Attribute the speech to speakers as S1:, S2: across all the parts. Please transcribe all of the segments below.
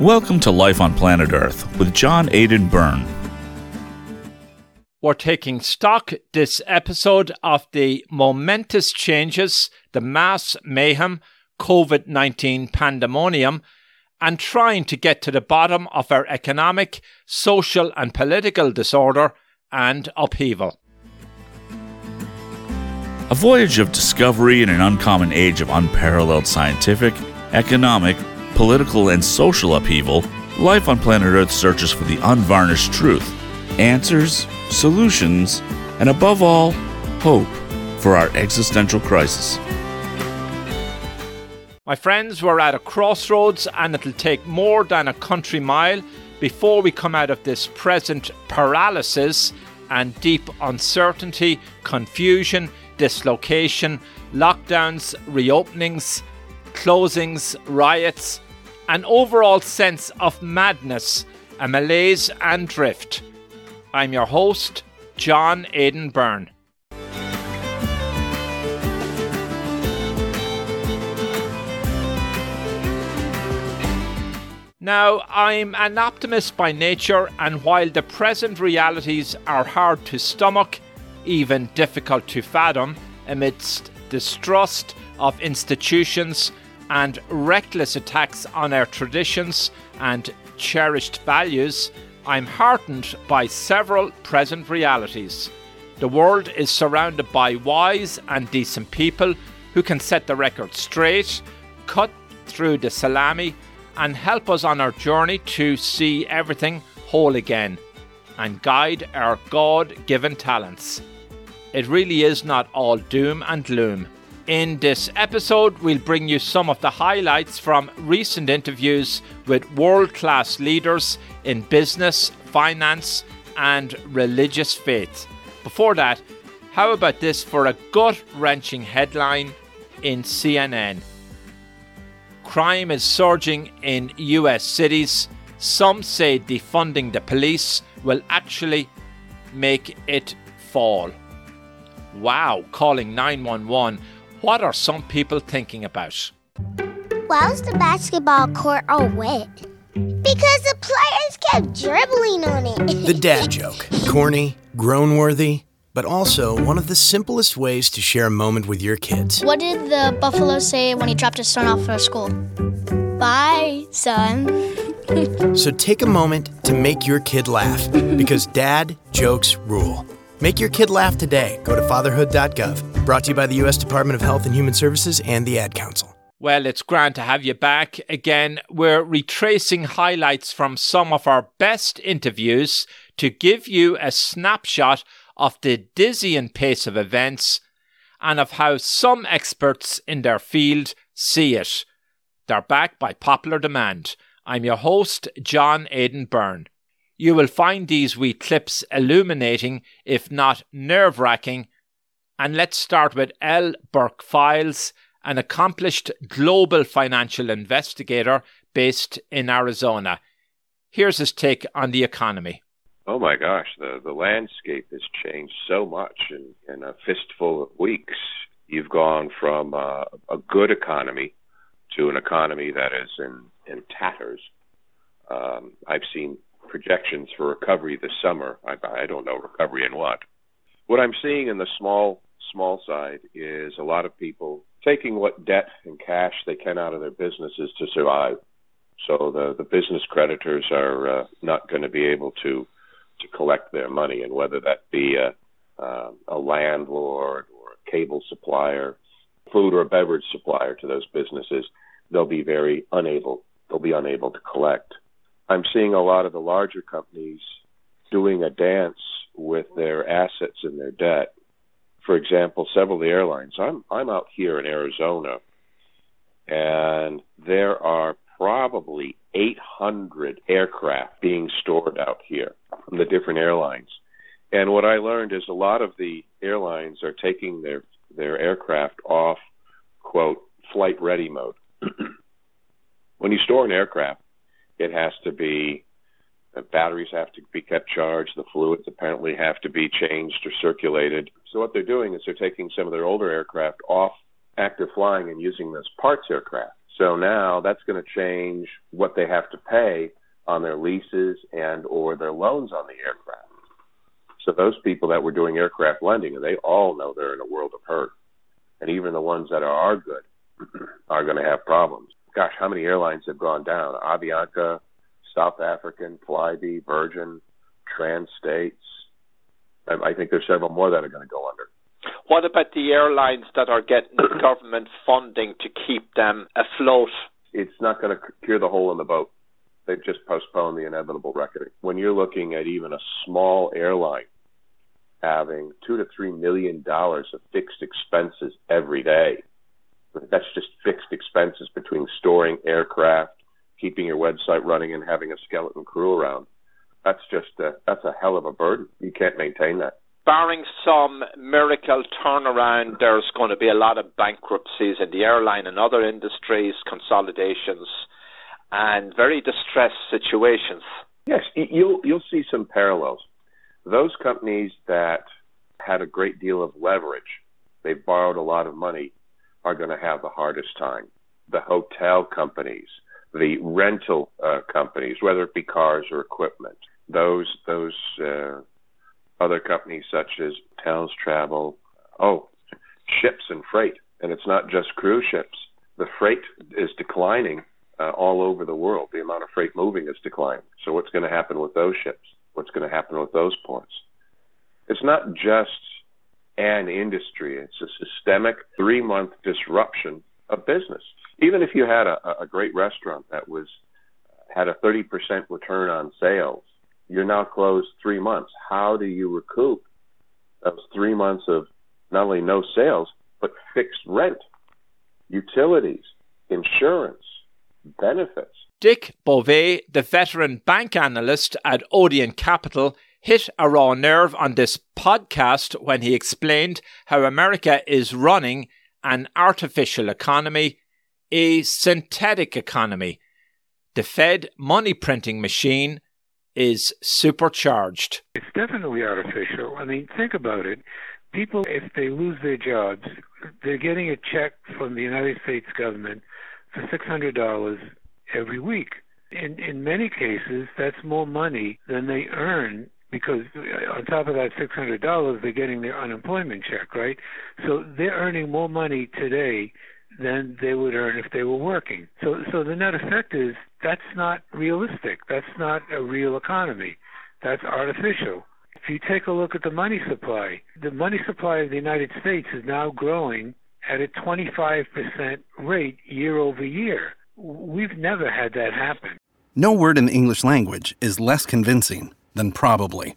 S1: Welcome to Life on Planet Earth with John Aidan Byrne.
S2: We're taking stock this episode of the momentous changes, the mass mayhem, COVID 19 pandemonium, and trying to get to the bottom of our economic, social, and political disorder and upheaval.
S1: A voyage of discovery in an uncommon age of unparalleled scientific, economic, political, and social upheaval, life on planet Earth searches for the unvarnished truth, answers, solutions, and above all, hope for our existential crisis.
S2: My friends, we're at a crossroads and it'll take more than a country mile before we come out of this present paralysis and deep uncertainty, confusion, dislocation, lockdowns, reopenings, closings, riots, an overall sense of madness, a malaise and drift. I'm your host, John Aidan Byrne. Now, I'm an optimist by nature, and while the present realities are hard to stomach, even difficult to fathom, amidst distrust of institutions and reckless attacks on our traditions and cherished values, I'm heartened by several present realities. The world is surrounded by wise and decent people who can set the record straight, cut through the salami, and help us on our journey to see everything whole again and guide our God given talents. It really is not all doom and gloom. In this episode, we'll bring you some of the highlights from recent interviews with world class leaders in business, finance, and religious faith. Before that, how about this for a gut wrenching headline in CNN? Crime is surging in US cities. Some say defunding the police will actually make it fall. Wow, calling 911 what are some people thinking about?
S3: Why was the basketball court all wet? Because the players kept dribbling on it.
S4: the dad joke. Corny, groan worthy, but also one of the simplest ways to share a moment with your kids.
S5: What did the buffalo say when he dropped his son off for school? Bye, son.
S4: so take a moment to make your kid laugh because dad jokes rule. Make your kid laugh today. Go to fatherhood.gov. Brought to you by the U.S. Department of Health and Human Services and the Ad Council.
S2: Well, it's grand to have you back again. We're retracing highlights from some of our best interviews to give you a snapshot of the dizzying pace of events and of how some experts in their field see it. They're back by popular demand. I'm your host, John Aidan Byrne. You will find these wee clips illuminating, if not nerve wracking. And let's start with L. Burke Files, an accomplished global financial investigator based in Arizona. Here's his take on the economy.
S6: Oh my gosh, the, the landscape has changed so much in, in a fistful of weeks. You've gone from uh, a good economy to an economy that is in, in tatters. Um, I've seen projections for recovery this summer. I, I don't know recovery in what. What I'm seeing in the small small side is a lot of people taking what debt and cash they can out of their businesses to survive. So the the business creditors are uh, not going to be able to to collect their money, and whether that be a uh, a landlord or a cable supplier, food or beverage supplier to those businesses, they'll be very unable. They'll be unable to collect. I'm seeing a lot of the larger companies doing a dance with their assets and their debt. For example, several of the airlines. I'm I'm out here in Arizona, and there are probably 800 aircraft being stored out here from the different airlines. And what I learned is a lot of the airlines are taking their their aircraft off quote flight ready mode. when you store an aircraft, it has to be the batteries have to be kept charged. The fluids apparently have to be changed or circulated. So what they're doing is they're taking some of their older aircraft off active flying and using them as parts aircraft. So now that's going to change what they have to pay on their leases and or their loans on the aircraft. So those people that were doing aircraft lending, they all know they're in a world of hurt. And even the ones that are good are going to have problems. Gosh, how many airlines have gone down? Avianca, South African, Flybe, Virgin, Trans States. I, I think there's several more that are going to go under.
S2: What about the airlines that are getting government funding to keep them afloat?
S6: It's not going to cure the hole in the boat. They've just postponed the inevitable reckoning. When you're looking at even a small airline having two to three million dollars of fixed expenses every day, that's just fixed expenses between storing aircraft, keeping your website running, and having a skeleton crew around. That's just a, that's a hell of a burden. You can't maintain that
S2: barring some miracle turnaround, there's going to be a lot of bankruptcies in the airline and other industries, consolidations, and very distressed situations.
S6: Yes, you'll you'll see some parallels. Those companies that had a great deal of leverage, they borrowed a lot of money, are going to have the hardest time. The hotel companies, the rental uh, companies, whether it be cars or equipment, those those uh, other companies such as Towns Travel. Oh, ships and freight, and it's not just cruise ships. The freight is declining uh, all over the world. The amount of freight moving is declining. So what's going to happen with those ships? What's going to happen with those ports? It's not just an industry. It's a systemic three-month disruption of business. Even if you had a, a great restaurant that was had a 30% return on sales you're now closed three months. How do you recoup those three months of not only no sales, but fixed rent, utilities, insurance, benefits?
S2: Dick Bove, the veteran bank analyst at Odeon Capital, hit a raw nerve on this podcast when he explained how America is running an artificial economy, a synthetic economy. The Fed money printing machine is supercharged.
S7: It's definitely artificial. I mean, think about it. People, if they lose their jobs, they're getting a check from the United States government for $600 every week. In in many cases, that's more money than they earn because uh, on top of that $600, they're getting their unemployment check, right? So they're earning more money today than they would earn if they were working. So, so the net effect is that's not realistic. That's not a real economy. That's artificial. If you take a look at the money supply, the money supply of the United States is now growing at a 25% rate year over year. We've never had that happen.
S8: No word in the English language is less convincing than probably.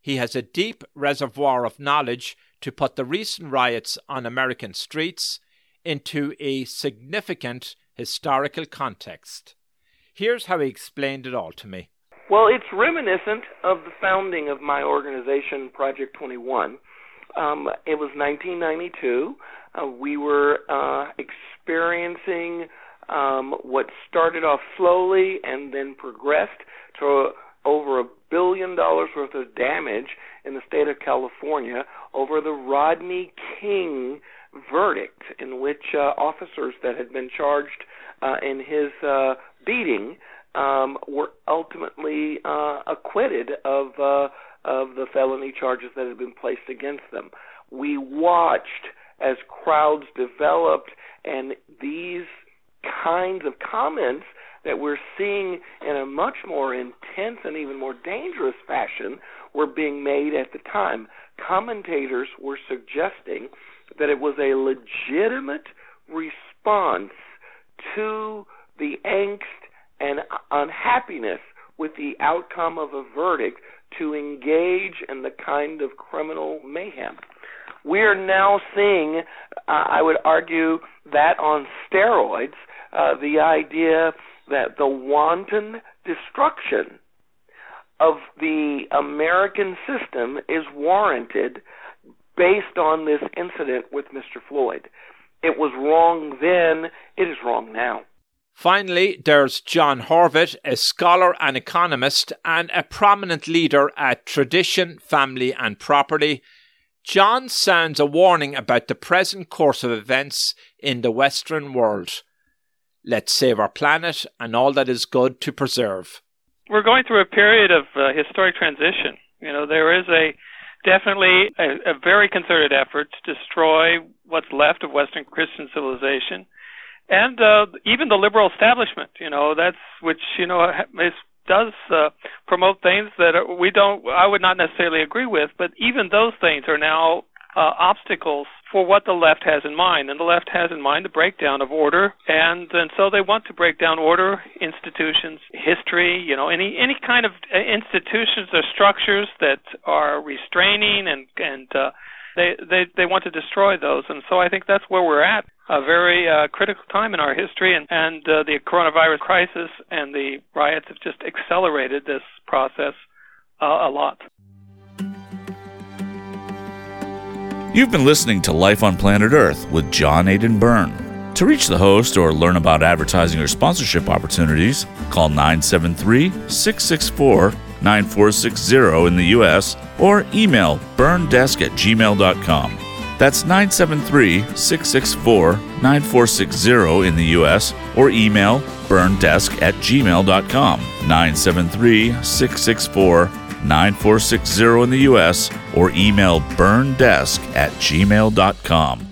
S2: he has a deep reservoir of knowledge to put the recent riots on American streets into a significant historical context. Here's how he explained it all to me.
S9: Well, it's reminiscent of the founding of my organization, Project 21. Um, it was 1992. Uh, we were uh, experiencing um, what started off slowly and then progressed to over a billion dollars worth of damage in the state of California over the Rodney King verdict, in which uh, officers that had been charged uh, in his uh, beating um, were ultimately uh, acquitted of uh, of the felony charges that had been placed against them. We watched as crowds developed and these kinds of comments that we're seeing in a much more intense and even more dangerous fashion were being made at the time. Commentators were suggesting that it was a legitimate response to the angst and unhappiness with the outcome of a verdict to engage in the kind of criminal mayhem. We are now seeing, uh, I would argue, that on steroids, uh, the idea that the wanton destruction of the American system is warranted based on this incident with Mr. Floyd. It was wrong then, it is wrong now.
S2: Finally, there's John Horvath, a scholar and economist and a prominent leader at Tradition, Family and Property. John sounds a warning about the present course of events in the Western world. Let's save our planet and all that is good to preserve.
S10: We're going through a period of uh, historic transition. You know, there is a definitely a, a very concerted effort to destroy what's left of Western Christian civilization and uh, even the liberal establishment. You know, that's which you know is, does uh, promote things that we don't. I would not necessarily agree with, but even those things are now uh, obstacles for what the left has in mind. And the left has in mind the breakdown of order, and and so they want to break down order, institutions, history, you know, any any kind of uh, institutions or structures that are restraining and and uh, they they they want to destroy those. And so I think that's where we're at a very uh, critical time in our history, and, and uh, the coronavirus crisis and the riots have just accelerated this process uh, a lot.
S1: You've been listening to Life on Planet Earth with John Aidan Byrne. To reach the host or learn about advertising or sponsorship opportunities, call 973 664 9460 in the U.S. or email byrnedesk at gmail.com. That's 973 664 9460 in the U.S. or email byrnedesk at gmail.com. 973 664 9460 in the U.S. or email byrnedesk at gmail.com.